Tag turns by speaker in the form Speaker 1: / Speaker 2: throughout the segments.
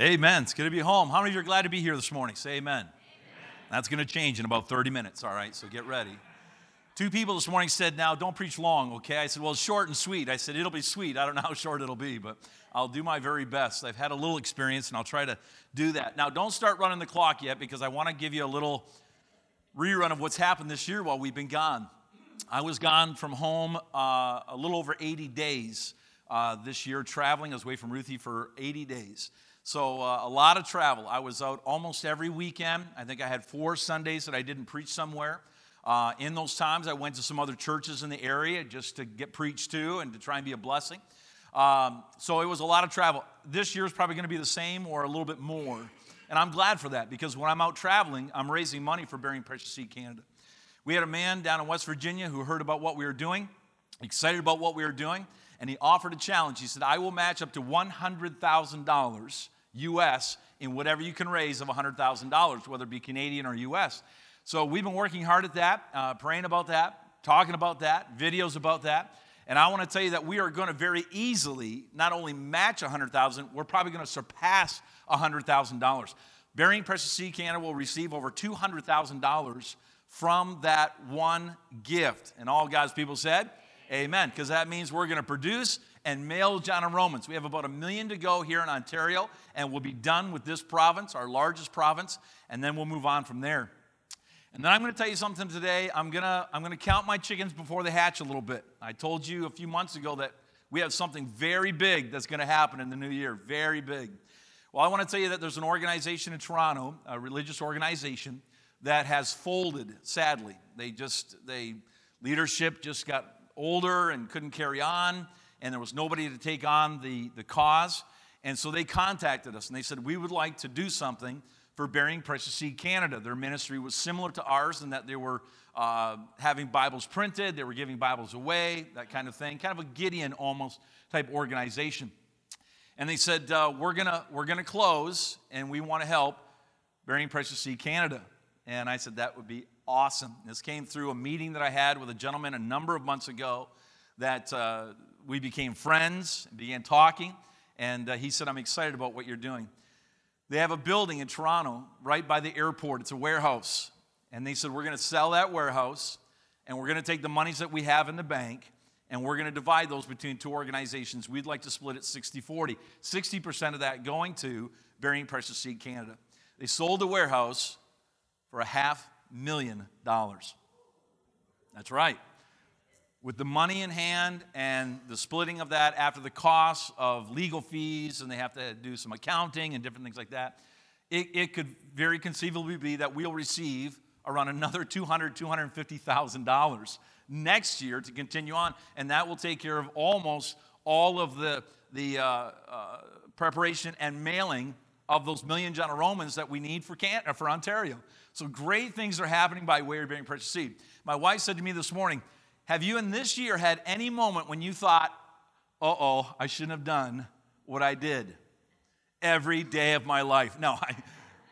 Speaker 1: Amen. It's good to be home. How many of you are glad to be here this morning? Say amen. amen. That's going to change in about 30 minutes, all right? So get ready. Two people this morning said, Now, don't preach long, okay? I said, Well, short and sweet. I said, It'll be sweet. I don't know how short it'll be, but I'll do my very best. I've had a little experience and I'll try to do that. Now, don't start running the clock yet because I want to give you a little rerun of what's happened this year while we've been gone. I was gone from home uh, a little over 80 days uh, this year, traveling. I was away from Ruthie for 80 days. So, uh, a lot of travel. I was out almost every weekend. I think I had four Sundays that I didn't preach somewhere. Uh, in those times, I went to some other churches in the area just to get preached to and to try and be a blessing. Um, so, it was a lot of travel. This year is probably going to be the same or a little bit more. And I'm glad for that because when I'm out traveling, I'm raising money for Bearing Precious Seed Canada. We had a man down in West Virginia who heard about what we were doing, excited about what we were doing, and he offered a challenge. He said, I will match up to $100,000 US in whatever you can raise of $100,000, whether it be Canadian or US. So we've been working hard at that, uh, praying about that, talking about that, videos about that. And I want to tell you that we are going to very easily not only match 100,000, we're probably going to surpass $100,000. Bearing Precious Seed Canada will receive over $200,000 from that one gift. And all God's people said, Amen. Because that means we're going to produce and mail John and Romans. We have about a million to go here in Ontario, and we'll be done with this province, our largest province, and then we'll move on from there. And then I'm going to tell you something today. I'm going to, I'm going to count my chickens before they hatch a little bit. I told you a few months ago that we have something very big that's going to happen in the new year. Very big. Well, I want to tell you that there's an organization in Toronto, a religious organization, that has folded, sadly. They just, they, leadership just got older and couldn't carry on and there was nobody to take on the, the cause. And so they contacted us and they said, We would like to do something for Bearing Precious Seed Canada. Their ministry was similar to ours in that they were uh, having Bibles printed, they were giving Bibles away, that kind of thing, kind of a Gideon almost type organization. And they said, uh, We're gonna, we're gonna close and we want to help Bearing Precious Seed Canada. And I said, That would be awesome. This came through a meeting that I had with a gentleman a number of months ago that uh, we became friends, began talking, and uh, he said, I'm excited about what you're doing. They have a building in Toronto right by the airport. It's a warehouse. And they said, We're going to sell that warehouse, and we're going to take the monies that we have in the bank, and we're going to divide those between two organizations. We'd like to split it 60 40. 60% of that going to Bearing Precious Seed Canada. They sold the warehouse for a half million dollars. That's right with the money in hand and the splitting of that after the costs of legal fees, and they have to do some accounting and different things like that, it, it could very conceivably be that we'll receive around another $200,000, $250,000 next year to continue on, and that will take care of almost all of the, the uh, uh, preparation and mailing of those million John Romans that we need for, Canada, for Ontario. So great things are happening by way of bearing precious seed. My wife said to me this morning, have you in this year had any moment when you thought, uh oh, I shouldn't have done what I did every day of my life? No, I,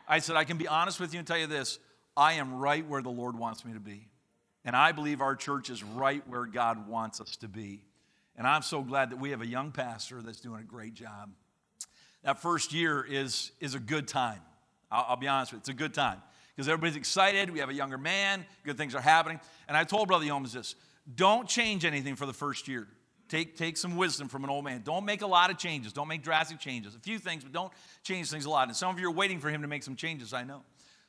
Speaker 1: I said, I can be honest with you and tell you this I am right where the Lord wants me to be. And I believe our church is right where God wants us to be. And I'm so glad that we have a young pastor that's doing a great job. That first year is, is a good time. I'll, I'll be honest with you, it's a good time because everybody's excited. We have a younger man, good things are happening. And I told Brother Yomes this don't change anything for the first year. Take, take some wisdom from an old man. Don't make a lot of changes. Don't make drastic changes. A few things, but don't change things a lot. And some of you are waiting for him to make some changes, I know.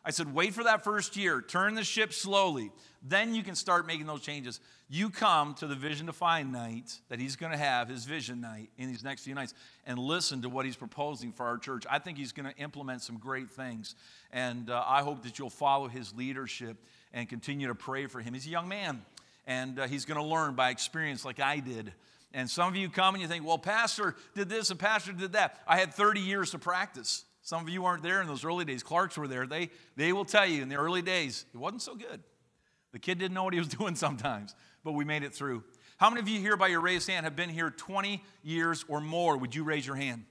Speaker 1: I said, wait for that first year. Turn the ship slowly. Then you can start making those changes. You come to the Vision Defined night that he's going to have, his vision night, in these next few nights, and listen to what he's proposing for our church. I think he's going to implement some great things. And uh, I hope that you'll follow his leadership and continue to pray for him. He's a young man and uh, he's going to learn by experience like I did. And some of you come and you think, well, Pastor did this and Pastor did that. I had 30 years to practice. Some of you aren't there in those early days. Clarks were there. They, they will tell you in the early days, it wasn't so good. The kid didn't know what he was doing sometimes, but we made it through. How many of you here by your raised hand have been here 20 years or more? Would you raise your hand?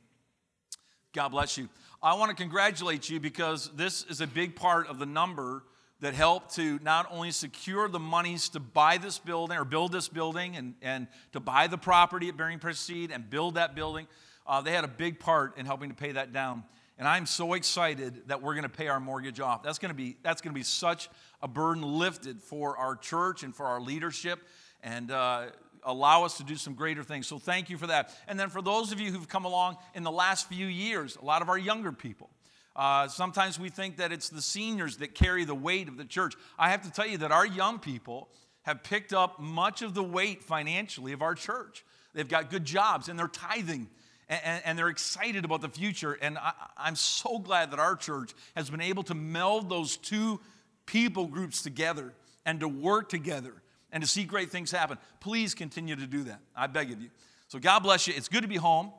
Speaker 1: God bless you. I want to congratulate you because this is a big part of the number that helped to not only secure the monies to buy this building or build this building and, and to buy the property at Bearing Seed and build that building. Uh, they had a big part in helping to pay that down. And I'm so excited that we're going to pay our mortgage off. That's going to be, that's going to be such a burden lifted for our church and for our leadership and uh, allow us to do some greater things. So thank you for that. And then for those of you who've come along in the last few years, a lot of our younger people, uh, sometimes we think that it's the seniors that carry the weight of the church. I have to tell you that our young people have picked up much of the weight financially of our church. They've got good jobs and they're tithing and, and they're excited about the future. And I, I'm so glad that our church has been able to meld those two people groups together and to work together and to see great things happen. Please continue to do that. I beg of you. So, God bless you. It's good to be home.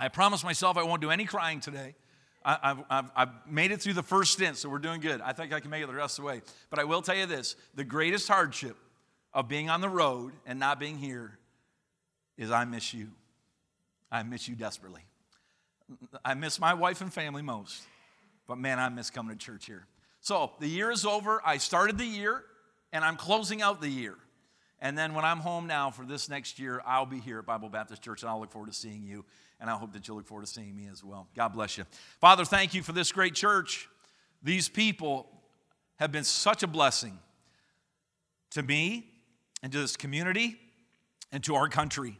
Speaker 1: I promise myself I won't do any crying today. I, have I've made it through the first stint, so we're doing good. I think I can make it the rest of the way. But I will tell you this the greatest hardship of being on the road and not being here is I miss you. I miss you desperately. I miss my wife and family most, but man, I miss coming to church here. So the year is over. I started the year and I'm closing out the year. And then when I'm home now for this next year, I'll be here at Bible Baptist Church and I'll look forward to seeing you. And I hope that you'll look forward to seeing me as well. God bless you. Father, thank you for this great church. These people have been such a blessing to me and to this community and to our country.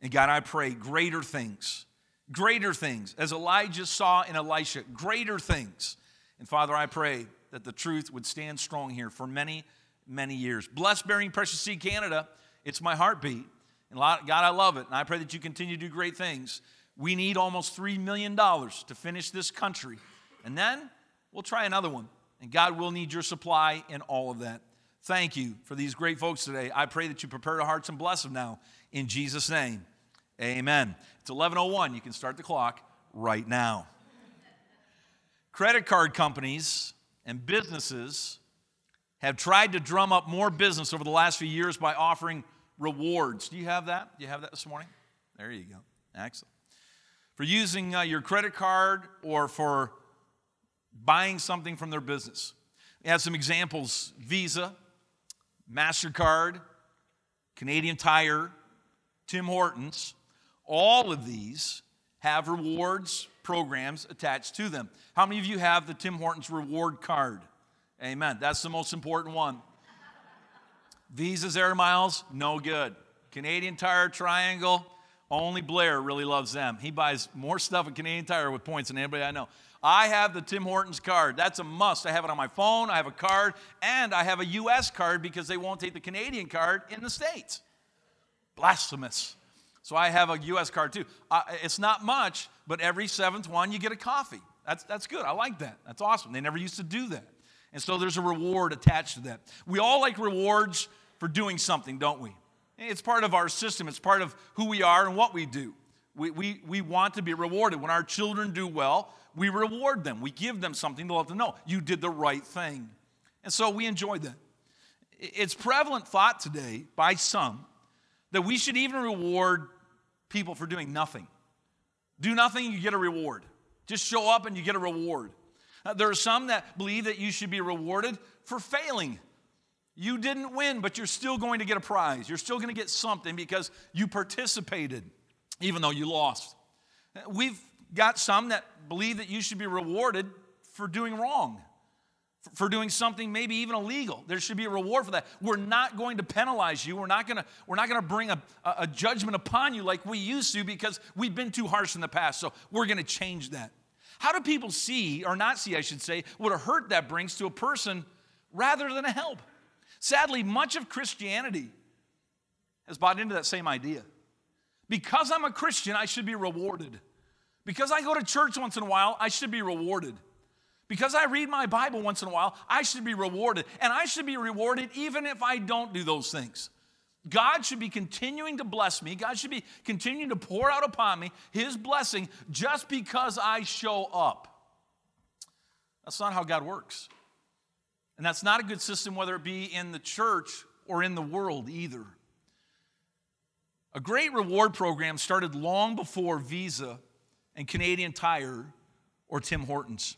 Speaker 1: And God, I pray greater things, greater things, as Elijah saw in Elisha, greater things. And Father, I pray that the truth would stand strong here for many, many years. Bless Bearing Precious Seed Canada. It's my heartbeat. And God, I love it. And I pray that you continue to do great things. We need almost $3 million to finish this country. And then we'll try another one. And God will need your supply in all of that. Thank you for these great folks today. I pray that you prepare our hearts and bless them now. In Jesus' name, amen. It's 11.01. You can start the clock right now. Credit card companies and businesses have tried to drum up more business over the last few years by offering rewards. Do you have that? Do you have that this morning? There you go. Excellent. For using uh, your credit card or for buying something from their business. We have some examples Visa, MasterCard, Canadian Tire, Tim Hortons. All of these have rewards programs attached to them. How many of you have the Tim Hortons reward card? Amen. That's the most important one. Visa's Air Miles, no good. Canadian Tire Triangle, only Blair really loves them. He buys more stuff at Canadian Tire with points than anybody I know. I have the Tim Hortons card. That's a must. I have it on my phone, I have a card, and I have a US card because they won't take the Canadian card in the States. Blasphemous. So I have a US card too. Uh, it's not much, but every seventh one you get a coffee. That's, that's good. I like that. That's awesome. They never used to do that. And so there's a reward attached to that. We all like rewards for doing something, don't we? It's part of our system, it's part of who we are and what we do. We, we, we want to be rewarded. When our children do well, we reward them. We give them something to let them know you did the right thing. And so we enjoy that. It's prevalent thought today by some that we should even reward people for doing nothing. Do nothing, you get a reward. Just show up and you get a reward. There are some that believe that you should be rewarded for failing. You didn't win, but you're still going to get a prize. You're still going to get something because you participated, even though you lost. We've got some that believe that you should be rewarded for doing wrong, for doing something maybe even illegal. There should be a reward for that. We're not going to penalize you. We're not going to, we're not going to bring a, a judgment upon you like we used to because we've been too harsh in the past. So we're going to change that. How do people see, or not see, I should say, what a hurt that brings to a person rather than a help? Sadly, much of Christianity has bought into that same idea. Because I'm a Christian, I should be rewarded. Because I go to church once in a while, I should be rewarded. Because I read my Bible once in a while, I should be rewarded. And I should be rewarded even if I don't do those things. God should be continuing to bless me. God should be continuing to pour out upon me His blessing just because I show up. That's not how God works. And that's not a good system, whether it be in the church or in the world either. A great reward program started long before Visa and Canadian Tire or Tim Hortons.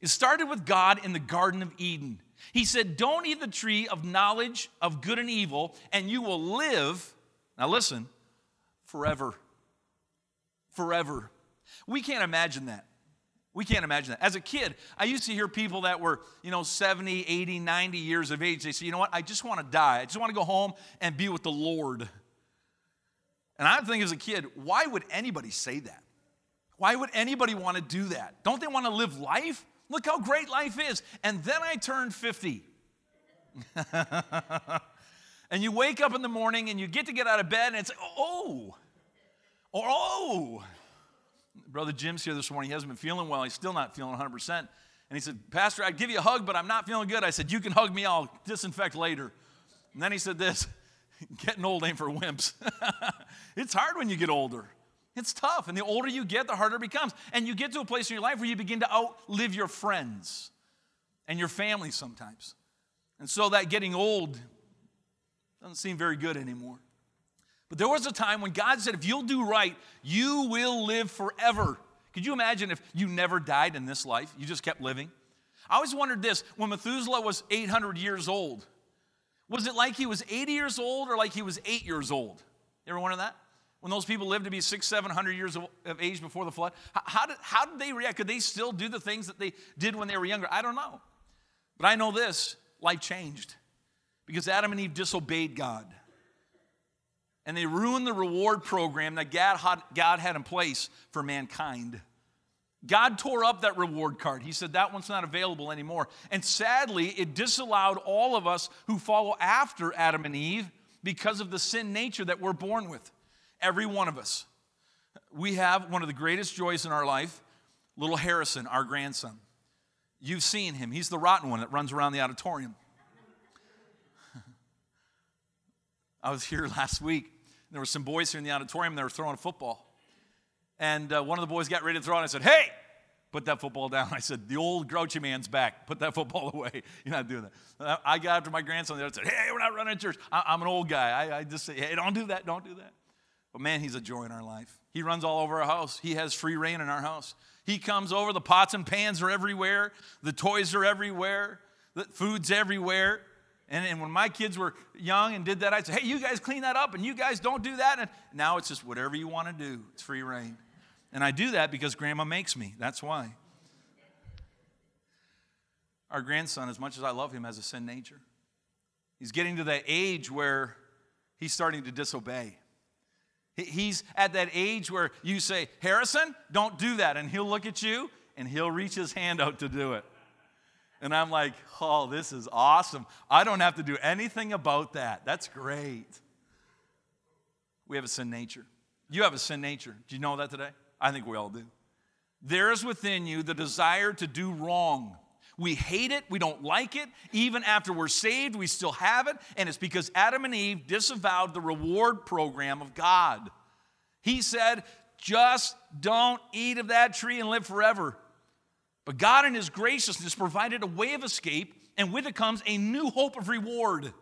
Speaker 1: It started with God in the Garden of Eden. He said, Don't eat the tree of knowledge of good and evil, and you will live, now listen, forever. Forever. We can't imagine that. We can't imagine that. As a kid, I used to hear people that were, you know, 70, 80, 90 years of age. They say, you know what? I just want to die. I just want to go home and be with the Lord. And I'm thinking as a kid, why would anybody say that? Why would anybody want to do that? Don't they want to live life? Look how great life is. And then I turned 50. and you wake up in the morning and you get to get out of bed and it's oh, or oh. Brother Jim's here this morning. He hasn't been feeling well. He's still not feeling 100%. And he said, Pastor, I'd give you a hug, but I'm not feeling good. I said, You can hug me. I'll disinfect later. And then he said this getting old ain't for wimps. it's hard when you get older. It's tough. And the older you get, the harder it becomes. And you get to a place in your life where you begin to outlive your friends and your family sometimes. And so that getting old doesn't seem very good anymore. But there was a time when God said, if you'll do right, you will live forever. Could you imagine if you never died in this life? You just kept living? I always wondered this when Methuselah was 800 years old, was it like he was 80 years old or like he was eight years old? You ever wonder that? When those people lived to be six, seven hundred years of age before the flood, how did, how did they react? Could they still do the things that they did when they were younger? I don't know. But I know this life changed because Adam and Eve disobeyed God. And they ruined the reward program that God had in place for mankind. God tore up that reward card. He said that one's not available anymore. And sadly, it disallowed all of us who follow after Adam and Eve because of the sin nature that we're born with. Every one of us. We have one of the greatest joys in our life, little Harrison, our grandson. You've seen him. He's the rotten one that runs around the auditorium. I was here last week. There were some boys here in the auditorium. They were throwing a football. And uh, one of the boys got ready to throw it. I said, Hey, put that football down. I said, The old grouchy man's back. Put that football away. You're not doing that. I got after my grandson and said, Hey, we're not running church. I, am an old guy. I, I just say, Hey, don't do that. Don't do that. But man, he's a joy in our life. He runs all over our house. He has free rein in our house. He comes over, the pots and pans are everywhere, the toys are everywhere, the food's everywhere. And, and when my kids were young and did that, I'd say, hey, you guys clean that up and you guys don't do that. And now it's just whatever you want to do, it's free rein. And I do that because grandma makes me. That's why. Our grandson, as much as I love him, has a sin nature. He's getting to that age where he's starting to disobey. He's at that age where you say, Harrison, don't do that. And he'll look at you and he'll reach his hand out to do it. And I'm like, oh, this is awesome. I don't have to do anything about that. That's great. We have a sin nature. You have a sin nature. Do you know that today? I think we all do. There is within you the desire to do wrong. We hate it, we don't like it. Even after we're saved, we still have it. And it's because Adam and Eve disavowed the reward program of God. He said, just don't eat of that tree and live forever. But God, in His graciousness, provided a way of escape, and with it comes a new hope of reward.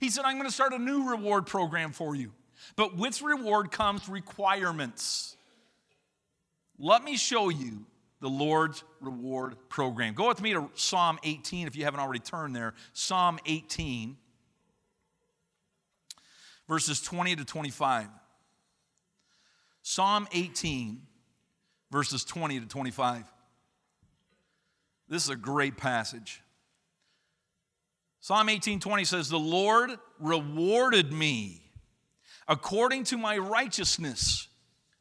Speaker 1: He said, I'm going to start a new reward program for you. But with reward comes requirements. Let me show you the Lord's reward program. Go with me to Psalm 18 if you haven't already turned there. Psalm 18, verses 20 to 25. Psalm 18, verses 20 to 25. This is a great passage. Psalm 18 20 says, The Lord rewarded me according to my righteousness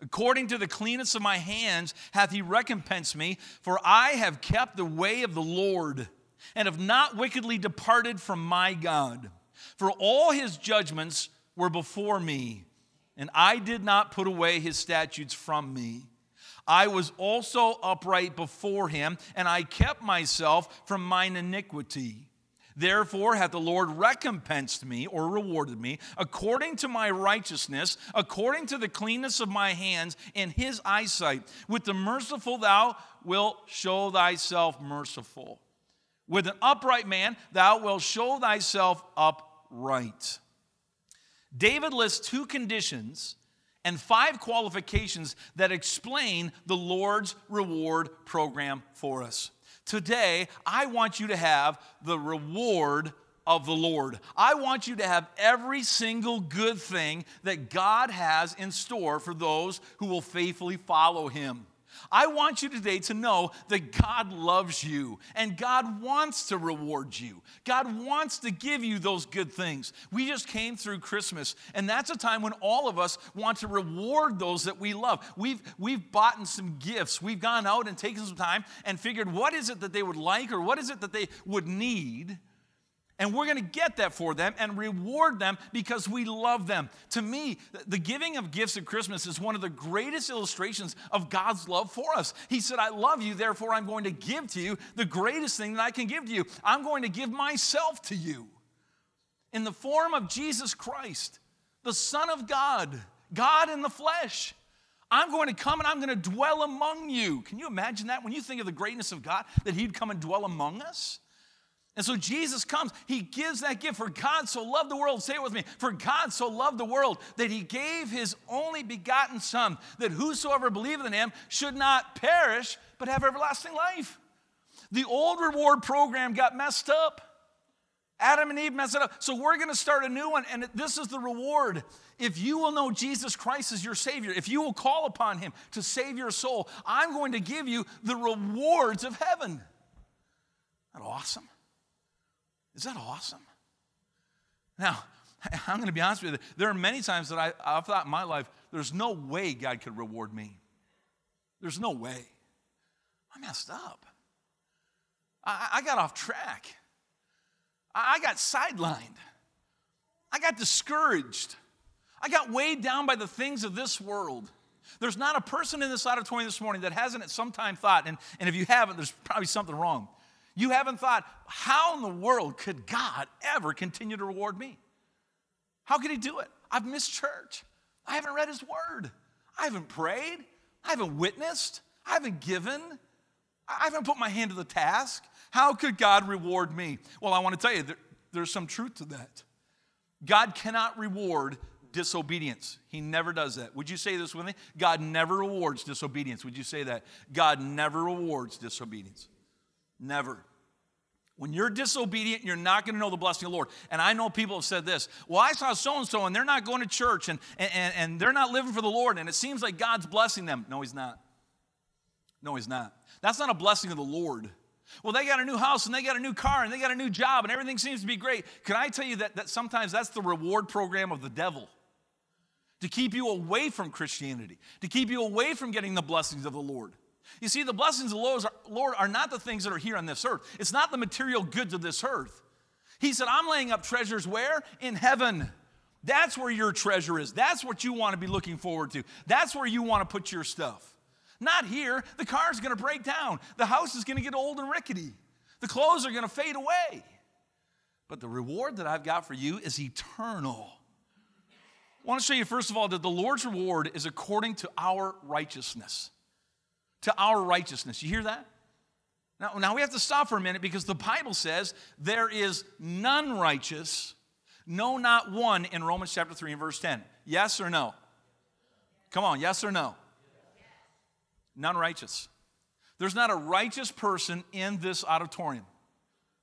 Speaker 1: According to the cleanness of my hands hath he recompensed me, for I have kept the way of the Lord, and have not wickedly departed from my God. For all his judgments were before me, and I did not put away his statutes from me. I was also upright before him, and I kept myself from mine iniquity. Therefore hath the Lord recompensed me or rewarded me according to my righteousness, according to the cleanness of my hands in his eyesight. With the merciful thou wilt show thyself merciful. With an upright man thou wilt show thyself upright. David lists two conditions and five qualifications that explain the Lord's reward program for us. Today, I want you to have the reward of the Lord. I want you to have every single good thing that God has in store for those who will faithfully follow Him. I want you today to know that God loves you and God wants to reward you. God wants to give you those good things. We just came through Christmas, and that's a time when all of us want to reward those that we love. We've, we've bought some gifts. We've gone out and taken some time and figured what is it that they would like or what is it that they would need and we're going to get that for them and reward them because we love them. To me, the giving of gifts at Christmas is one of the greatest illustrations of God's love for us. He said, I love you, therefore I'm going to give to you the greatest thing that I can give to you. I'm going to give myself to you in the form of Jesus Christ, the Son of God, God in the flesh. I'm going to come and I'm going to dwell among you. Can you imagine that when you think of the greatness of God, that He'd come and dwell among us? And so Jesus comes, he gives that gift. For God so loved the world, say it with me. For God so loved the world that he gave his only begotten Son, that whosoever believeth in him should not perish, but have everlasting life. The old reward program got messed up. Adam and Eve messed it up. So we're going to start a new one, and this is the reward. If you will know Jesus Christ as your Savior, if you will call upon Him to save your soul, I'm going to give you the rewards of heaven. Isn't that awesome? Is that awesome? Now, I'm going to be honest with you. There are many times that I, have thought in my life, there's no way God could reward me. There's no way. I messed up. I, I got off track. I, I got sidelined. I got discouraged. I got weighed down by the things of this world. There's not a person in this auditorium this morning that hasn't at some time thought, and, and if you haven't, there's probably something wrong. You haven't thought, how in the world could God ever continue to reward me? How could He do it? I've missed church. I haven't read His Word. I haven't prayed. I haven't witnessed. I haven't given. I haven't put my hand to the task. How could God reward me? Well, I want to tell you, there, there's some truth to that. God cannot reward disobedience. He never does that. Would you say this with me? God never rewards disobedience. Would you say that? God never rewards disobedience. Never. When you're disobedient, you're not going to know the blessing of the Lord. And I know people have said this well, I saw so and so, and they're not going to church, and, and, and they're not living for the Lord, and it seems like God's blessing them. No, He's not. No, He's not. That's not a blessing of the Lord. Well, they got a new house, and they got a new car, and they got a new job, and everything seems to be great. Can I tell you that, that sometimes that's the reward program of the devil? To keep you away from Christianity, to keep you away from getting the blessings of the Lord. You see, the blessings of the Lord are not the things that are here on this earth. It's not the material goods of this earth. He said, I'm laying up treasures where? In heaven. That's where your treasure is. That's what you want to be looking forward to. That's where you want to put your stuff. Not here. The car's going to break down. The house is going to get old and rickety. The clothes are going to fade away. But the reward that I've got for you is eternal. I want to show you, first of all, that the Lord's reward is according to our righteousness to our righteousness. You hear that? Now, now we have to stop for a minute because the Bible says there is none righteous, no, not one, in Romans chapter 3 and verse 10. Yes or no? Come on, yes or no? None righteous. There's not a righteous person in this auditorium.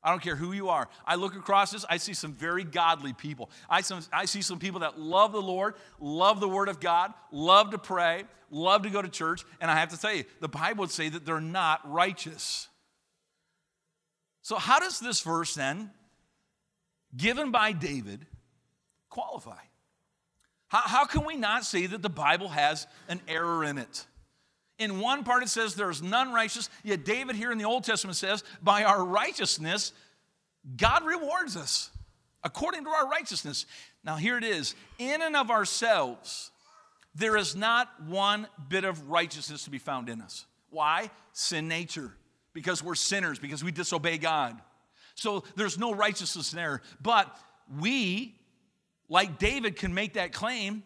Speaker 1: I don't care who you are. I look across this, I see some very godly people. I, some, I see some people that love the Lord, love the Word of God, love to pray, love to go to church. And I have to tell you, the Bible would say that they're not righteous. So, how does this verse then, given by David, qualify? How, how can we not say that the Bible has an error in it? In one part, it says there's none righteous, yet David here in the Old Testament says, by our righteousness, God rewards us according to our righteousness. Now, here it is in and of ourselves, there is not one bit of righteousness to be found in us. Why? Sin nature, because we're sinners, because we disobey God. So there's no righteousness there. But we, like David, can make that claim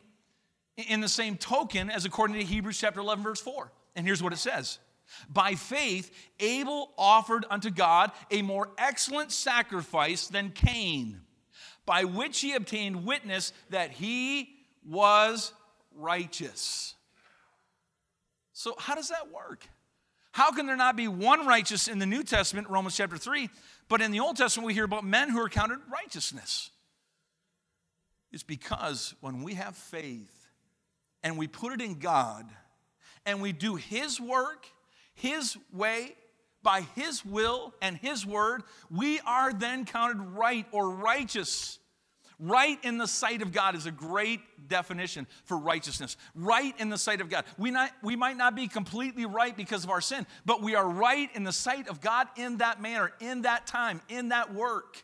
Speaker 1: in the same token as according to Hebrews chapter 11, verse 4. And here's what it says By faith, Abel offered unto God a more excellent sacrifice than Cain, by which he obtained witness that he was righteous. So, how does that work? How can there not be one righteous in the New Testament, Romans chapter 3, but in the Old Testament we hear about men who are counted righteousness? It's because when we have faith and we put it in God, and we do His work, His way, by His will and His word, we are then counted right or righteous. Right in the sight of God is a great definition for righteousness. Right in the sight of God. We, not, we might not be completely right because of our sin, but we are right in the sight of God in that manner, in that time, in that work.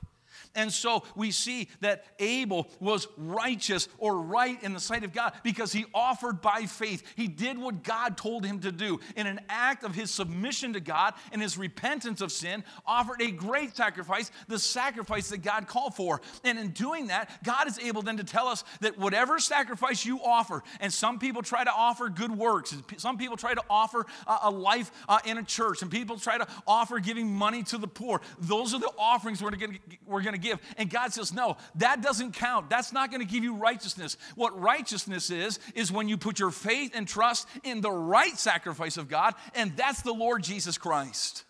Speaker 1: And so we see that Abel was righteous or right in the sight of God because he offered by faith. He did what God told him to do. In an act of his submission to God and his repentance of sin, offered a great sacrifice, the sacrifice that God called for. And in doing that, God is able then to tell us that whatever sacrifice you offer, and some people try to offer good works, some people try to offer a life uh, in a church, and people try to offer giving money to the poor. Those are the offerings we're going to give. And God says, no, that doesn't count. That's not going to give you righteousness. What righteousness is, is when you put your faith and trust in the right sacrifice of God, and that's the Lord Jesus Christ.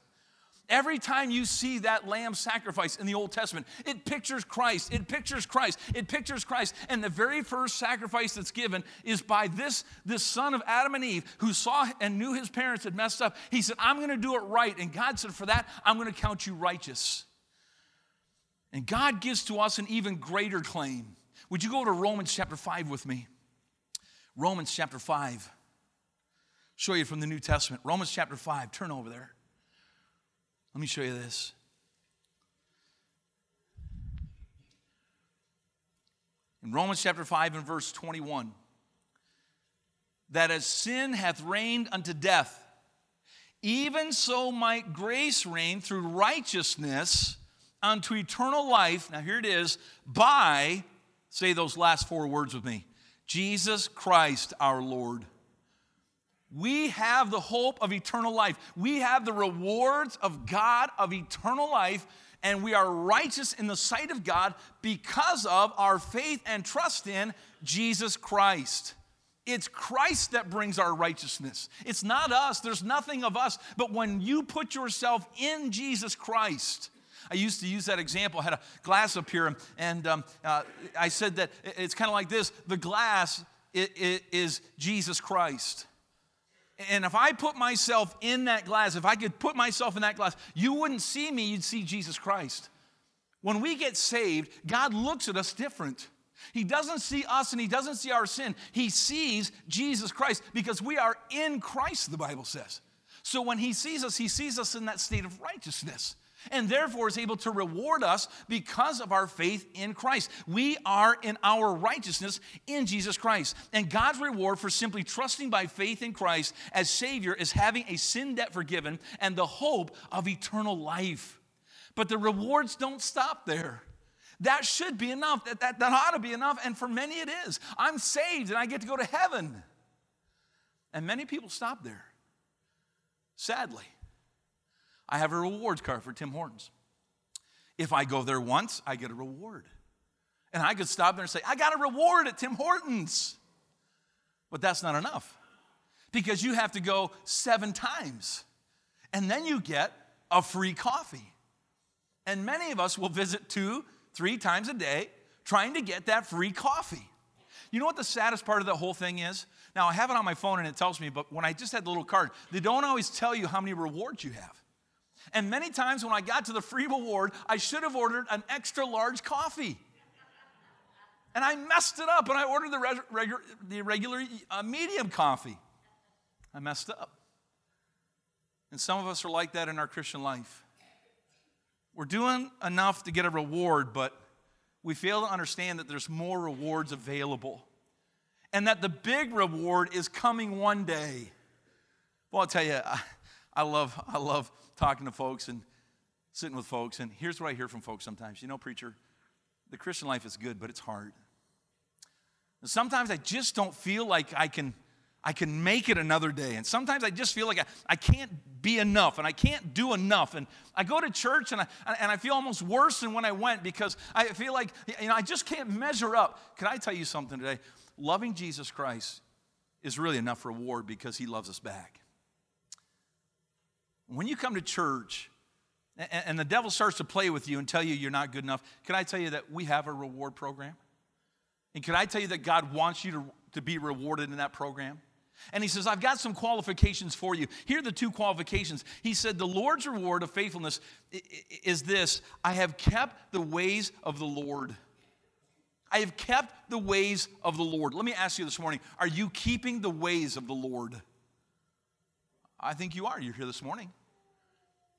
Speaker 1: Every time you see that lamb sacrifice in the Old Testament, it pictures Christ. It pictures Christ. It pictures Christ. And the very first sacrifice that's given is by this, this son of Adam and Eve who saw and knew his parents had messed up. He said, I'm going to do it right. And God said, For that, I'm going to count you righteous. And God gives to us an even greater claim. Would you go to Romans chapter 5 with me? Romans chapter 5. Show you from the New Testament. Romans chapter 5. Turn over there. Let me show you this. In Romans chapter 5 and verse 21, that as sin hath reigned unto death, even so might grace reign through righteousness unto eternal life. Now, here it is by, say those last four words with me Jesus Christ our Lord. We have the hope of eternal life. We have the rewards of God of eternal life, and we are righteous in the sight of God because of our faith and trust in Jesus Christ. It's Christ that brings our righteousness. It's not us. There's nothing of us. But when you put yourself in Jesus Christ, I used to use that example. I had a glass up here, and um, uh, I said that it's kind of like this the glass is Jesus Christ. And if I put myself in that glass, if I could put myself in that glass, you wouldn't see me, you'd see Jesus Christ. When we get saved, God looks at us different. He doesn't see us and he doesn't see our sin. He sees Jesus Christ because we are in Christ, the Bible says. So when he sees us, he sees us in that state of righteousness and therefore is able to reward us because of our faith in Christ. We are in our righteousness in Jesus Christ. And God's reward for simply trusting by faith in Christ as Savior is having a sin debt forgiven and the hope of eternal life. But the rewards don't stop there. That should be enough. That, that, that ought to be enough. And for many, it is. I'm saved and I get to go to heaven. And many people stop there, sadly. I have a rewards card for Tim Hortons. If I go there once, I get a reward. And I could stop there and say, I got a reward at Tim Hortons. But that's not enough because you have to go seven times. And then you get a free coffee. And many of us will visit two, three times a day trying to get that free coffee. You know what the saddest part of the whole thing is? Now, I have it on my phone and it tells me, but when I just had the little card, they don't always tell you how many rewards you have. And many times when I got to the free reward, I should have ordered an extra large coffee. And I messed it up and I ordered the, regu- the regular uh, medium coffee. I messed up. And some of us are like that in our Christian life. We're doing enough to get a reward, but we fail to understand that there's more rewards available and that the big reward is coming one day. Well, I'll tell you, I, I love, I love talking to folks and sitting with folks. And here's what I hear from folks sometimes you know, preacher, the Christian life is good, but it's hard. And sometimes I just don't feel like I can. I can make it another day. And sometimes I just feel like I, I can't be enough and I can't do enough. And I go to church and I, and I feel almost worse than when I went because I feel like you know, I just can't measure up. Can I tell you something today? Loving Jesus Christ is really enough reward because he loves us back. When you come to church and, the devil starts to play with you and tell you you're not good enough, can I tell you that we have a reward program? And can I tell you that God wants you to, to be rewarded in that program? And he says, I've got some qualifications for you. Here are the two qualifications. He said, The Lord's reward of faithfulness is this I have kept the ways of the Lord. I have kept the ways of the Lord. Let me ask you this morning are you keeping the ways of the Lord? I think you are. You're here this morning.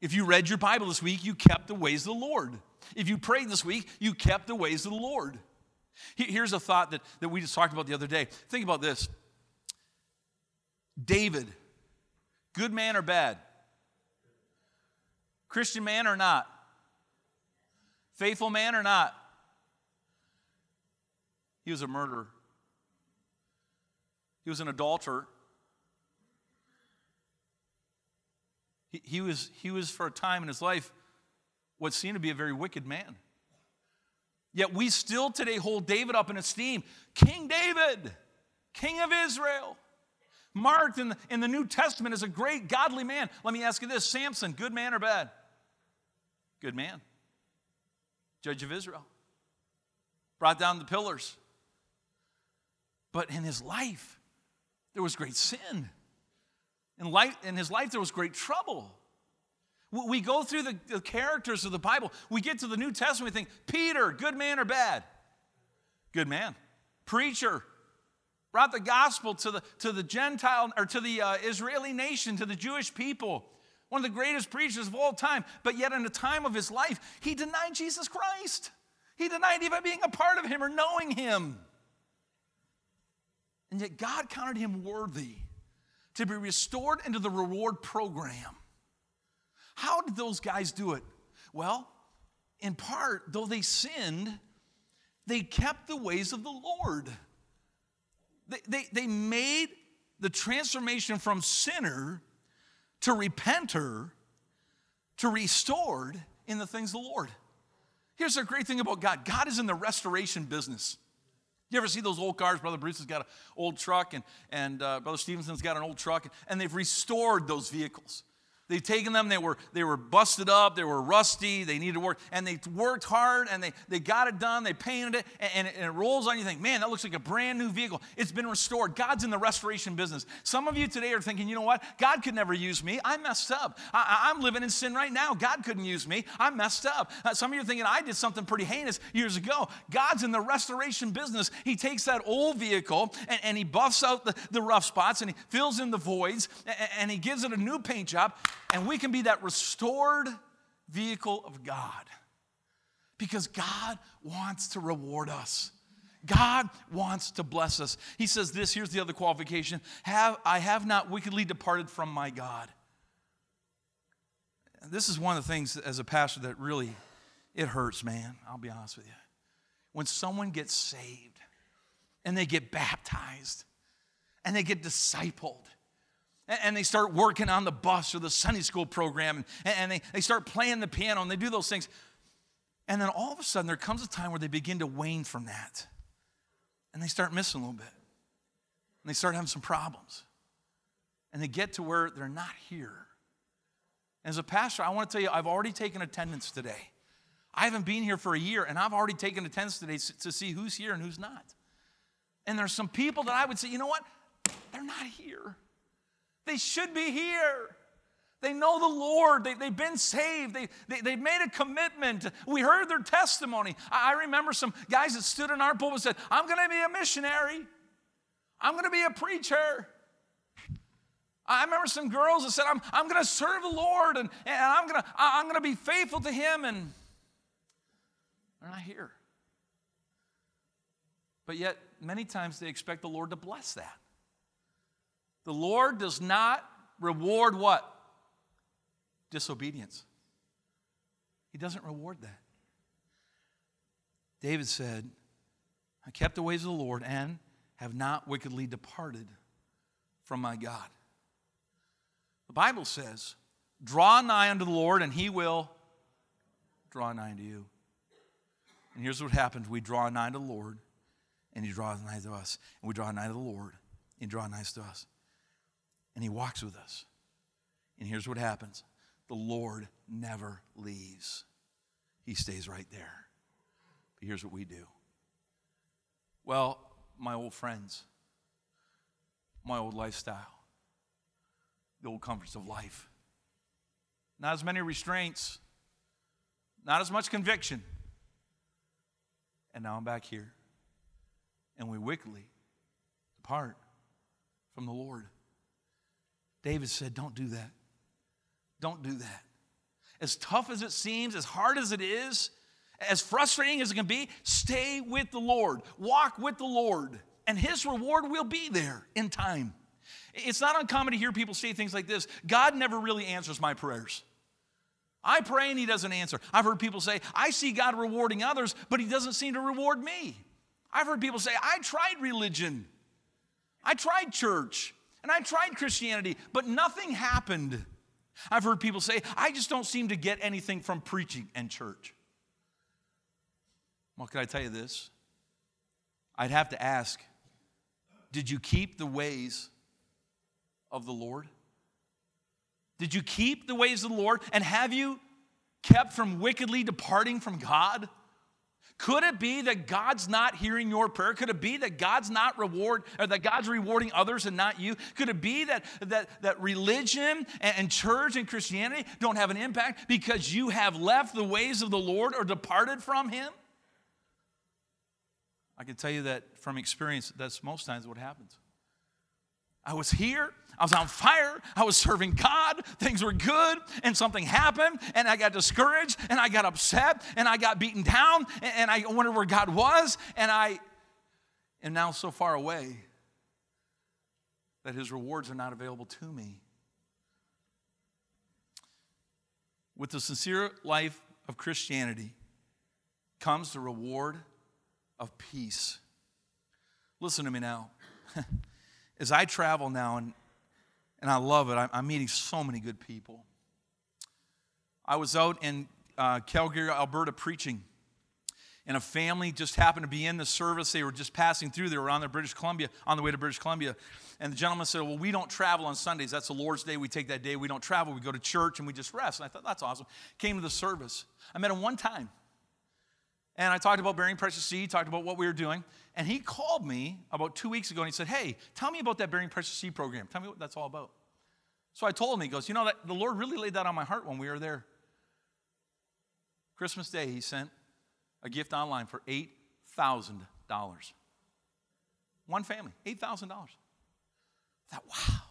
Speaker 1: If you read your Bible this week, you kept the ways of the Lord. If you prayed this week, you kept the ways of the Lord. Here's a thought that, that we just talked about the other day. Think about this David, good man or bad? Christian man or not? Faithful man or not? He was a murderer. He was an adulterer. He, he, was, he was, for a time in his life, what seemed to be a very wicked man. Yet we still today hold David up in esteem. King David, King of Israel marked in the, in the New Testament as a great godly man. Let me ask you this Samson, good man or bad? Good man. Judge of Israel. Brought down the pillars. But in his life, there was great sin. In, life, in his life, there was great trouble. We go through the, the characters of the Bible. We get to the New Testament, we think, Peter, good man or bad? Good man. Preacher, brought the gospel to the, to the Gentile or to the uh, Israeli nation, to the Jewish people. One of the greatest preachers of all time. But yet, in the time of his life, he denied Jesus Christ. He denied even being a part of him or knowing him. And yet, God counted him worthy to be restored into the reward program. How did those guys do it? Well, in part, though they sinned, they kept the ways of the Lord. They, they, they made the transformation from sinner to repenter to restored in the things of the Lord. Here's the great thing about God God is in the restoration business. You ever see those old cars? Brother Bruce has got an old truck, and, and uh, Brother Stevenson's got an old truck, and they've restored those vehicles. They've taken them, they were, they were busted up, they were rusty, they needed work, and they worked hard and they, they got it done, they painted it, and, and, it, and, it, rolls on. You think, man, that looks like a brand new vehicle. It's been restored. God's in the restoration business. Some of you today are thinking, you know what? God could never use me. I messed up. I, am living in sin right now. God couldn't use me. I messed up. Uh, some of you are thinking, I did something pretty heinous years ago. God's in the restoration business. He takes that old vehicle and, and he buffs out the, the rough spots and he fills in the voids and, and he gives it a new paint job and we can be that restored vehicle of God because God wants to reward us. God wants to bless us. He says this, here's the other qualification. Have I have not wickedly departed from my God. This is one of the things as a pastor that really it hurts, man. I'll be honest with you. When someone gets saved and they get baptized and they get discipled and they start working on the bus or the Sunday school program and they, they start playing the piano and they do those things. And then all of a sudden, there comes a time where they begin to wane from that. And they start missing a little bit. And they start having some problems. And they get to where they're not here. As a pastor, I want to tell you, I've already taken attendance today. I haven't been here for a year, and I've already taken attendance today to see who's here and who's not. And there's some people that I would say, you know what? They're not here. They should be here. They know the Lord. They, they've been saved. They, they, they've made a commitment. We heard their testimony. I, remember some guys that stood in our pulpit and said, I'm going to be a missionary. I'm going to be a preacher. I remember some girls that said, I'm, I'm going to serve the Lord and, and I'm going to I'm going to be faithful to Him. And they're not here. But yet, many times they expect the Lord to bless that. The Lord does not reward what? Disobedience. He doesn't reward that. David said, I kept the ways of the Lord and have not wickedly departed from my God. The Bible says, Draw nigh unto the Lord, and he will draw nigh unto you. And here's what happens we draw nigh to the Lord, and he draws nigh to us. And we draw nigh to the Lord, and he draws nigh to us and He walks with us. And here's what happens the Lord never leaves, He stays right there. But here's what we do. Well, my old friends, my old lifestyle, the old comforts of life. Not as many restraints, not as much conviction. And now I'm back here. And we wickedly depart from the Lord. David said, Don't do that. Don't do that. As tough as it seems, as hard as it is, as frustrating as it can be, stay with the Lord. Walk with the Lord, and His reward will be there in time. It's not uncommon to hear people say things like this God never really answers my prayers. I pray and He doesn't answer. I've heard people say, I see God rewarding others, but He doesn't seem to reward me. I've heard people say, I tried religion, I tried church, and I tried Christianity, but nothing happened. I've heard people say, I just don't seem to get anything from preaching and church. Well, can I tell you this? I'd have to ask Did you keep the ways of the Lord? Did you keep the ways of the Lord? And have you kept from wickedly departing from God? Could it be that God's not hearing your prayer? Could it be that God's not reward or that God's rewarding others and not you? Could it be that that, that religion and, and church and Christianity don't have an impact because you have left the ways of the Lord or departed from Him? I can tell you that from experience, that's most times what happens. I was here, I was on fire, I was serving God, things were good, and something happened, and I got discouraged, and I got upset, and I got beaten down, and I wondered where God was, and I am now so far away that His rewards are not available to me. With the sincere life of Christianity comes the reward of peace. Listen to me now. As I travel now, and, and I love it, I'm meeting so many good people. I was out in uh, Calgary, Alberta, preaching. And a family just happened to be in the service. They were just passing through. They were on their British Columbia, on the way to British Columbia. And the gentleman said, Well, we don't travel on Sundays. That's the Lord's Day. We take that day. We don't travel. We go to church and we just rest. And I thought, That's awesome. Came to the service. I met him one time. And I talked about bearing precious seed, talked about what we were doing. And he called me about two weeks ago and he said, Hey, tell me about that bearing precious seed program. Tell me what that's all about. So I told him, he goes, You know, that, the Lord really laid that on my heart when we were there. Christmas Day, he sent a gift online for $8,000. One family, $8,000. I thought, wow,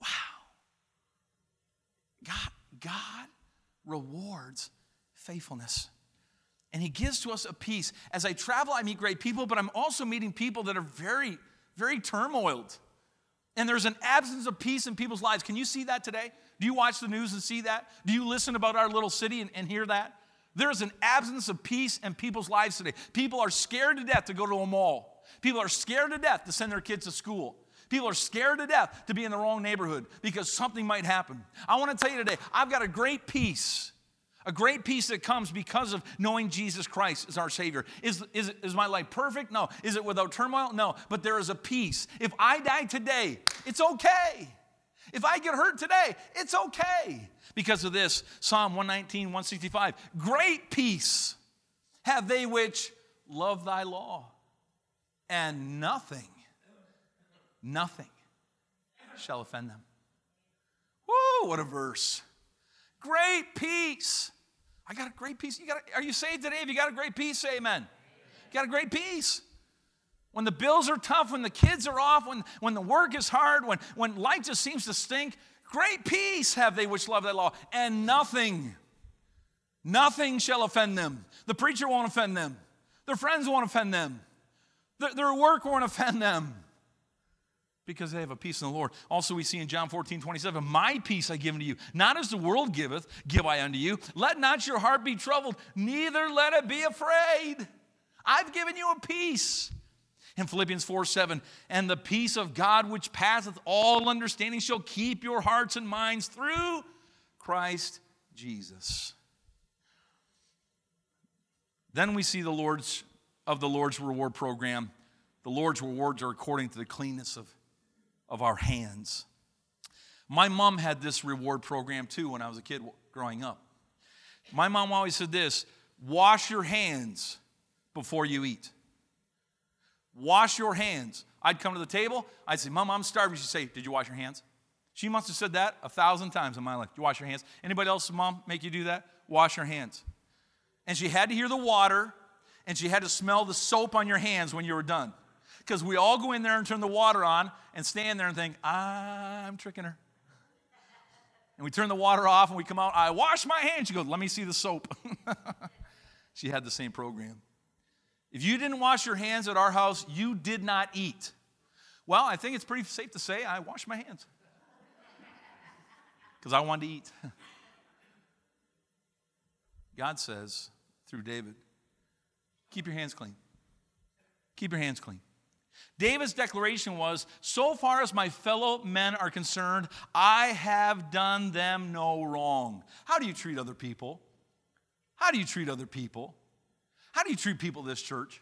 Speaker 1: wow. God, God rewards faithfulness and He gives to us a peace. As I travel, I meet great people, but I'm also meeting people that are very, very turmoiled. And there's an absence of peace in people's lives. Can you see that today? Do you watch the news and see that? Do you listen about our little city and, and hear that? There is an absence of peace in people's lives today. People are scared to death to go to a mall. People are scared to death to send their kids to school. People are scared to death to be in the wrong neighborhood because something might happen. I want to tell you today, I've got a great peace a great peace that comes because of knowing Jesus Christ as our Savior. Is, is, is my life perfect? No. Is it without turmoil? No. But there is a peace. If I die today, it's okay. If I get hurt today, it's okay. Because of this, Psalm 119, 165 Great peace have they which love thy law, and nothing, nothing shall offend them. Whoa, what a verse. Great peace I got a great peace. You got a, are you saved today? If you got a great peace, say amen. You got a great peace. When the bills are tough, when the kids are off, when, when the work is hard, when, when life just seems to stink, great peace have they which love thy law, and nothing, nothing shall offend them. The preacher won't offend them. Their friends won't offend them. Their, their work won't offend them because they have a peace in the Lord. Also, we see in John 14, 27, My peace I give unto you, not as the world giveth, give I unto you. Let not your heart be troubled, neither let it be afraid. I've given you a peace. In Philippians 4 7, and the peace of God which passeth all understanding shall keep your hearts and minds through Christ Jesus. Then we see the Lord's of the Lord's reward program. The Lord's rewards are according to the cleanness of of our hands. My mom had this reward program too when I was a kid growing up. My mom always said this wash your hands before you eat. Wash your hands. I'd come to the table. I'd say, Mom, I'm starving. She'd say, Did you wash your hands? She must have said that a thousand times in my life. You wash your hands. Anybody else, mom, make you do that? Wash your hands. And she had to hear the water, and she had to smell the soap on your hands when you were done. Because we all go in there and turn the water on and stand there and think, I'm tricking her. And we turn the water off and we come out, I wash my hands. She goes, Let me see the soap. she had the same program. If you didn't wash your hands at our house, you did not eat. Well, I think it's pretty safe to say I washed my hands because I wanted to eat. God says through David, keep your hands clean. Keep your hands clean. David's declaration was So far as my fellow men are concerned, I have done them no wrong. How do you treat other people? How do you treat other people? How do you treat people this church?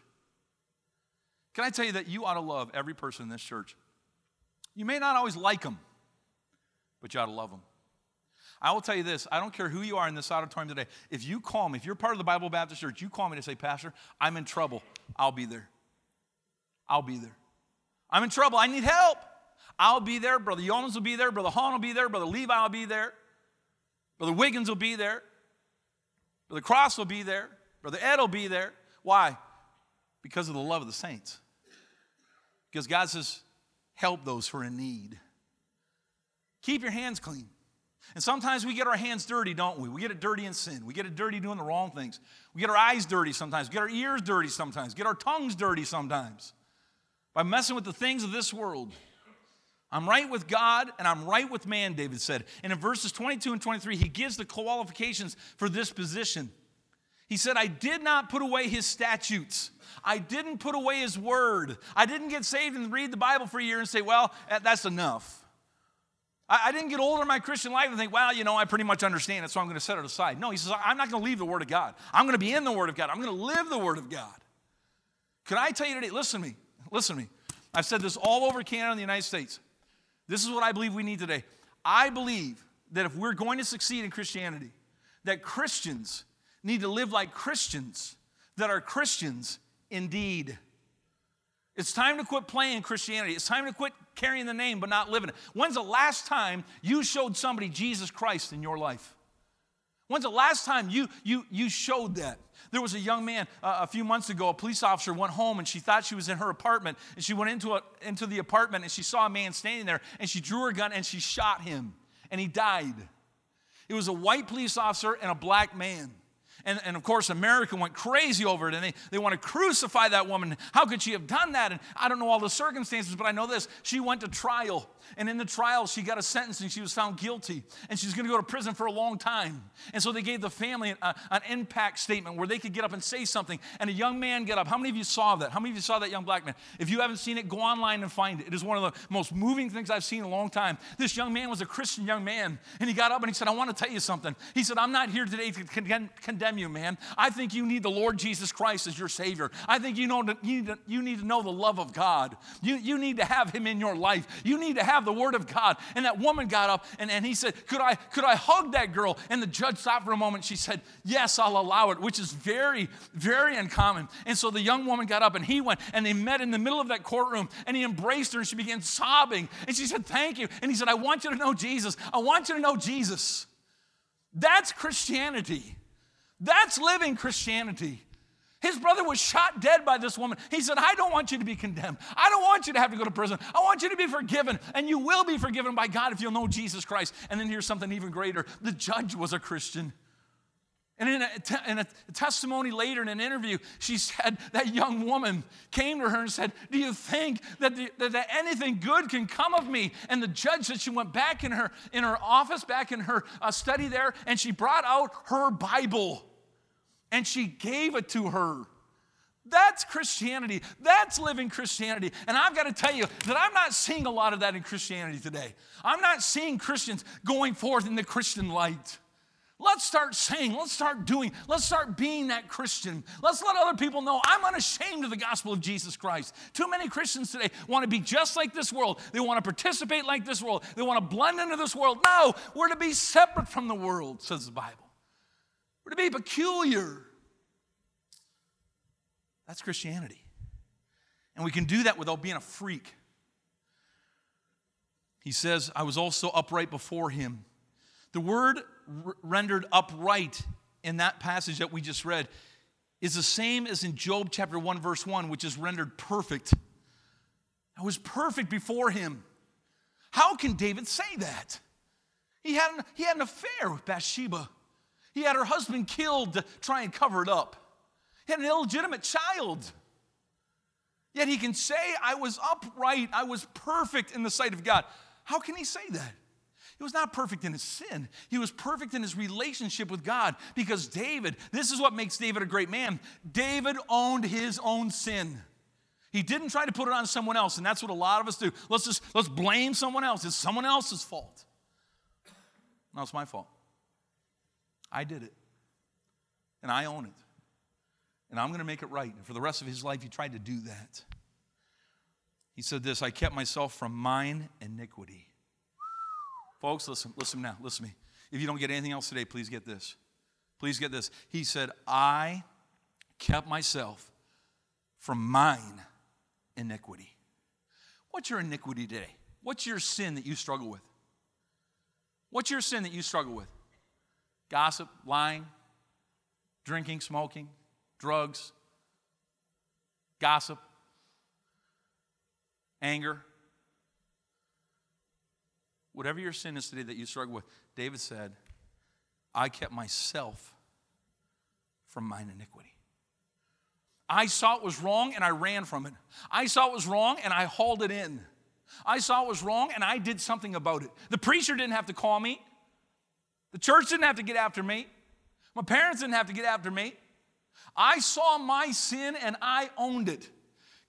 Speaker 1: Can I tell you that you ought to love every person in this church? You may not always like them, but you ought to love them. I will tell you this I don't care who you are in this auditorium today. If you call me, if you're part of the Bible Baptist Church, you call me to say, Pastor, I'm in trouble, I'll be there. I'll be there. I'm in trouble, I need help. I'll be there. Brother Yeomans will be there. Brother Hahn will be there. Brother Levi will be there. Brother Wiggins will be there. Brother Cross will be there. Brother Ed will be there. Why? Because of the love of the saints. Because God says, help those who are in need. Keep your hands clean. And sometimes we get our hands dirty, don't we? We get it dirty in sin. We get it dirty doing the wrong things. We get our eyes dirty sometimes. We get our ears dirty sometimes. We get our tongues dirty sometimes by messing with the things of this world. I'm right with God and I'm right with man, David said. And in verses 22 and 23, he gives the qualifications for this position. He said, I did not put away his statutes. I didn't put away his word. I didn't get saved and read the Bible for a year and say, well, that's enough. I, didn't get older in my Christian life and think, well, you know, I pretty much understand it, so I'm going to set it aside. No, he says, I'm not going to leave the Word of God. I'm going to be in the Word of God. I'm going to live the Word of God. Can I tell you today, listen to me, listen to me. I've said this all over Canada and the United States. This is what I believe we need today. I believe that if we're going to succeed in Christianity, that Christians need to live like Christians that are Christians indeed. It's time to quit playing Christianity. It's time to quit carrying the name but not living it. When's the last time you showed somebody Jesus Christ in your life? When's the last time you, you, you showed that? There was a young man uh, a few months ago, a police officer went home and she thought she was in her apartment. And she went into, a, into the apartment and she saw a man standing there and she drew her gun and she shot him and he died. It was a white police officer and a black man. And, and of course, America went crazy over it and they, they want to crucify that woman. How could she have done that? And I don't know all the circumstances, but I know this. She went to trial. And in the trial, she got a sentence and she was found guilty. And she's going to go to prison for a long time. And so they gave the family a, uh, an impact statement where they could get up and say something. And a young man get up. How many of you saw that? How many of you saw that young black man? If you haven't seen it, go online and find it. It is one of the most moving things I've seen in a long time. This young man was a Christian young man. And he got up and he said, I want to tell you something. He said, I'm not here today to condemn you, man. I think you need the Lord Jesus Christ as your Savior. I think you, know, you, need to, you need to know the love of God. You, you need to have Him in your life. You need to have the Word of God. And that woman got up and, and he said, could I, could I hug that girl? And the judge stopped for a moment. She said, Yes, I'll allow it, which is very, very uncommon. And so the young woman got up and he went and they met in the middle of that courtroom and he embraced her and she began sobbing. And she said, Thank you. And he said, I want you to know Jesus. I want you to know Jesus. That's Christianity. That's living Christianity. His brother was shot dead by this woman. He said, I don't want you to be condemned. I don't want you to have to go to prison. I want you to be forgiven. And you will be forgiven by God if you'll know Jesus Christ. And then here's something even greater the judge was a Christian. And in a, in a, testimony later in an interview, she said that young woman came to her and said, Do you think that, the, that anything good can come of me? And the judge said she went back in her, in her office, back in her uh, study there, and she brought out her Bible and she gave it to her. That's Christianity. That's living Christianity. And I've got to tell you that I'm not seeing a lot of that in Christianity today. I'm not seeing Christians going forth in the Christian light. Let's start saying, let's start doing, let's start being that Christian. Let's let other people know I'm unashamed of the gospel of Jesus Christ. Too many Christians today want to be just like this world. They want to participate like this world. They want to blend into this world. No, we're to be separate from the world, says the Bible. We're to be peculiar. That's Christianity. And we can do that without being a freak. He says, I was also upright before him. The word r- rendered upright in that passage that we just read is the same as in Job chapter 1, verse 1, which is rendered perfect. I was perfect before him. How can David say that? He had an, he had an affair with Bathsheba. He had her husband killed to try and cover it up. He had an illegitimate child. Yet he can say, I was upright, I was perfect in the sight of God. How can he say that? He was not perfect in his sin. He was perfect in his relationship with God because David, this is what makes David a great man. David owned his own sin. He didn't try to put it on someone else, and that's what a lot of us do. Let's just let's blame someone else. It's someone else's fault. No, it's my fault. I did it. And I own it. And I'm going to make it right. And for the rest of his life, he tried to do that. He said this I kept myself from mine iniquity. Folks, listen, listen now, listen to me. If you don't get anything else today, please get this. Please get this. He said, I kept myself from mine iniquity. What's your iniquity today? What's your sin that you struggle with? What's your sin that you struggle with? Gossip, lying, drinking, smoking, drugs, gossip, anger. Whatever your sin is today that you struggle with, David said, I kept myself from mine iniquity. I saw it was wrong and I ran from it. I saw it was wrong and I hauled it in. I saw it was wrong and I did something about it. The preacher didn't have to call me. The church didn't have to get after me. My parents didn't have to get after me. I saw my sin and I owned it.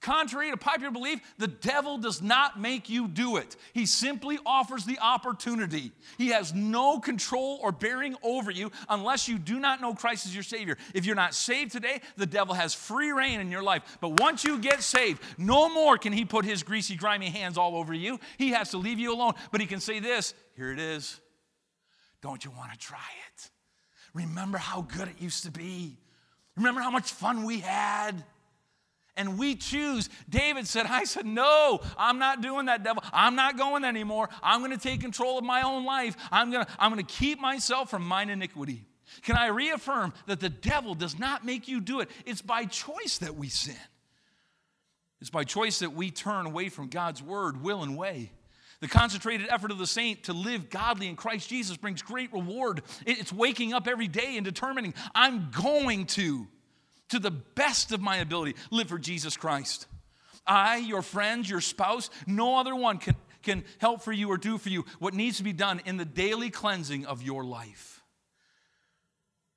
Speaker 1: Contrary to popular belief, the devil does not make you do it. He simply offers the opportunity. He has no control or bearing over you unless you do not know Christ as your Savior. If you're not saved today, the devil has free rein in your life. But once you get saved, no more can he put his greasy, grimy hands all over you. He has to leave you alone. But he can say this here it is. Don't you want to try it? Remember how good it used to be. Remember how much fun we had? and we choose. David said, I said, No, I'm not doing that, devil. I'm not going anymore. I'm going to take control of my own life. I'm going to, I'm going to keep myself from mine iniquity. Can I reaffirm that the devil does not make you do it? It's by choice that we sin. It's by choice that we turn away from God's word, will, and way. The concentrated effort of the saint to live godly in Christ Jesus brings great reward. It's waking up every day and determining, I'm going to to the best of my ability, live for Jesus Christ. I, your friends, your spouse, no other one can, can help for you or do for you what needs to be done in the daily cleansing of your life,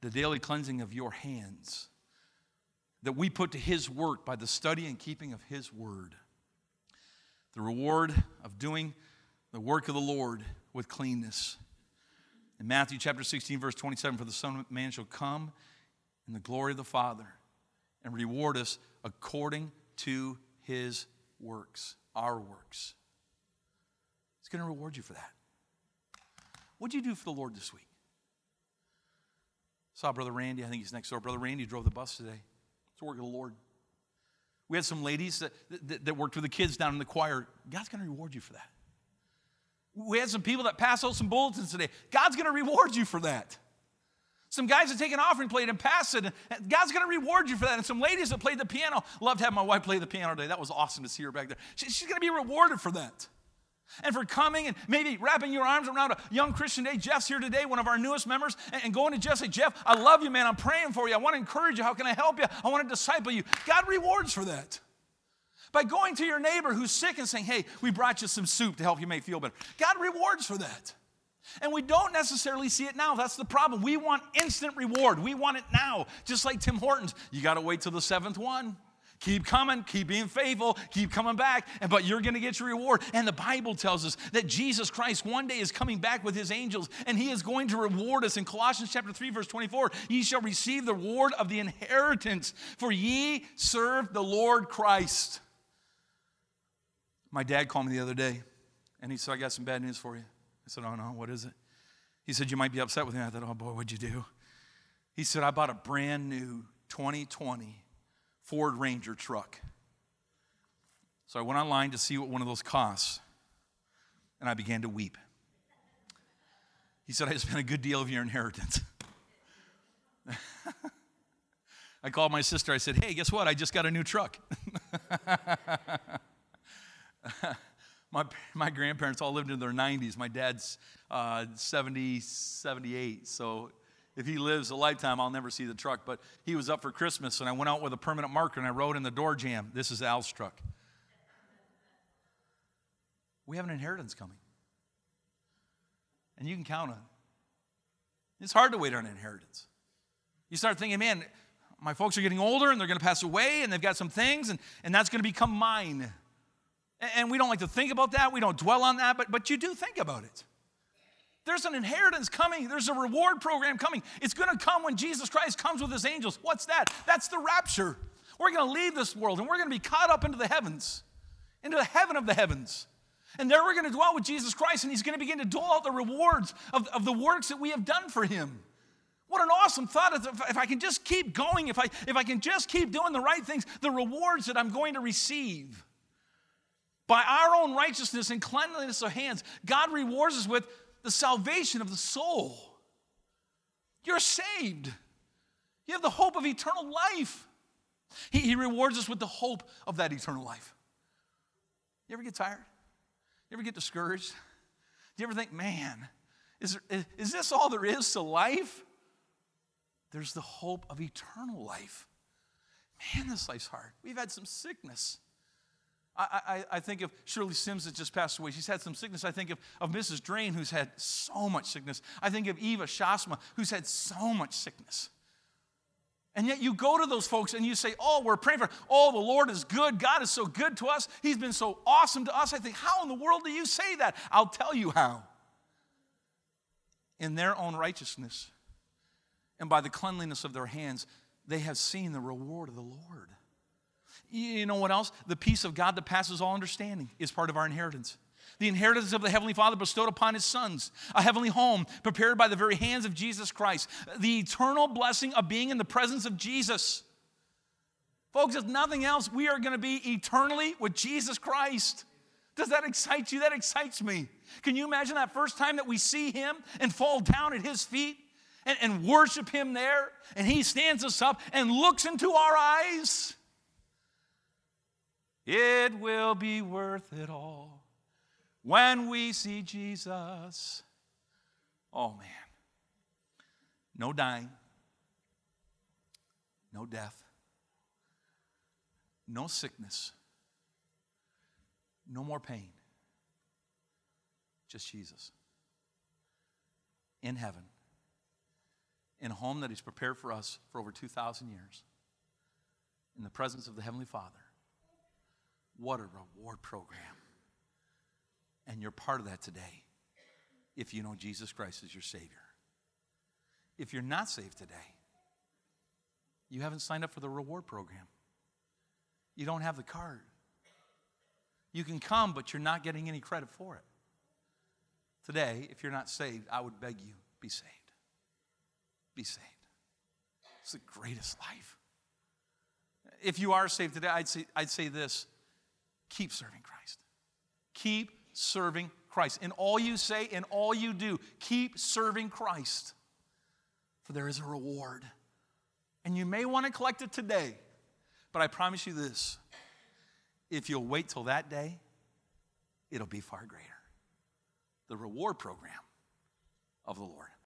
Speaker 1: the daily cleansing of your hands that we put to His work by the study and keeping of His word. The reward of doing the work of the Lord with cleanness. In Matthew chapter 16, verse 27, for the Son of Man shall come in the glory of the Father and reward us according to his works, our works. He's going to reward you for that. What'd you do for the Lord this week? Saw Brother Randy, I think he's next door. Brother Randy drove the bus today. It's the work of the Lord. We had some ladies that, that, that worked with the kids down in the choir. God's going to reward you for that. We had some people that passed out some bulletins today. God's going to reward you for that. Some guys that take an offering plate and pass it. And God's going to reward you for that. And some ladies that played the piano. Loved having my wife play the piano today. That was awesome to see her back there. She, she's going to be rewarded for that. And for coming and maybe wrapping your arms around a young Christian day. Jeff's here today, one of our newest members, and, and going to Jeff, say, Jeff, I love you, man. I'm praying for you. I want to encourage you. How can I help you? I want to disciple you. God rewards for that. By going to your neighbor who's sick and saying, hey, we brought you some soup to help you make feel better. God rewards for that. And we don't necessarily see it now. That's the problem. We want instant reward. We want it now. Just like Tim Hortons. You got to wait till the seventh one. Keep coming, keep being faithful, keep coming back, but you're going to get your reward. And the Bible tells us that Jesus Christ one day is coming back with his angels and he is going to reward us in Colossians chapter 3 verse 24. Ye shall receive the reward of the inheritance, for ye serve the Lord Christ. My dad called me the other day and he said, I got some bad news for you. I said, Oh, no, what is it? He said, You might be upset with me. I thought, Oh, boy, what'd you do? He said, I bought a brand new 2020 Ford Ranger truck. So I went online to see what one of those costs, and I began to weep. He said, I spent a good deal of your inheritance. I called my sister. I said, Hey, guess what? I just got a new truck. my, my grandparents all lived in their 90s. My dad's uh, 70, 78. So if he lives a lifetime, I'll never see the truck. But he was up for Christmas, and I went out with a permanent marker and I wrote in the door jamb, This is Al's truck. We have an inheritance coming. And you can count on it. It's hard to wait on an inheritance. You start thinking, man, my folks are getting older and they're going to pass away and they've got some things and, and that's going to become mine. And we don't like to think about that. We don't dwell on that, but, but you do think about it. There's an inheritance coming. There's a reward program coming. It's going to come when Jesus Christ comes with his angels. What's that? That's the rapture. We're going to leave this world and we're going to be caught up into the heavens, into the heaven of the heavens. And there we're going to dwell with Jesus Christ and he's going to begin to dole out the rewards of, of the works that we have done for him. What an awesome thought. If I can just keep going, if I, if I can just keep doing the right things, the rewards that I'm going to receive. By our own righteousness and cleanliness of hands, God rewards us with the salvation of the soul. You're saved. You have the hope of eternal life. He, he rewards us with the hope of that eternal life. You ever get tired? You ever get discouraged? Do you ever think, man, is, there, is this all there is to life? There's the hope of eternal life. Man, this life's hard. We've had some sickness. I, I, I, think of Shirley Sims that just passed away. She's had some sickness. I think of, of Mrs. Drain, who's had so much sickness. I think of Eva Shasma, who's had so much sickness. And yet you go to those folks and you say, Oh, we're praying for, oh, the Lord is good. God is so good to us. He's been so awesome to us. I think, How in the world do you say that? I'll tell you how. In their own righteousness and by the cleanliness of their hands, they have seen the reward of the Lord. You know what else? The peace of God that passes all understanding is part of our inheritance. The inheritance of the Heavenly Father bestowed upon His sons, a heavenly home prepared by the very hands of Jesus Christ, the eternal blessing of being in the presence of Jesus. Folks, if nothing else, we are going to be eternally with Jesus Christ. Does that excite you? That excites me. Can you imagine that first time that we see Him and fall down at His feet and, and worship Him there? And He stands us up and looks into our eyes. It will be worth it all when we see Jesus. Oh, man. No dying, no death, no sickness, no more pain. Just Jesus in heaven, in a home that He's prepared for us for over 2,000 years, in the presence of the Heavenly Father. What a reward program. And you're part of that today if you know Jesus Christ as your Savior. If you're not saved today, you haven't signed up for the reward program. You don't have the card. You can come, but you're not getting any credit for it. Today, if you're not saved, I would beg you be saved. Be saved. It's the greatest life. If you are saved today, I'd say, I'd say this keep serving Christ. Keep serving Christ. In all you say, in all you do, keep serving Christ. For there is a reward. And you may want to collect it today, but I promise you this if you'll wait till that day, it'll be far greater. The reward program of the Lord.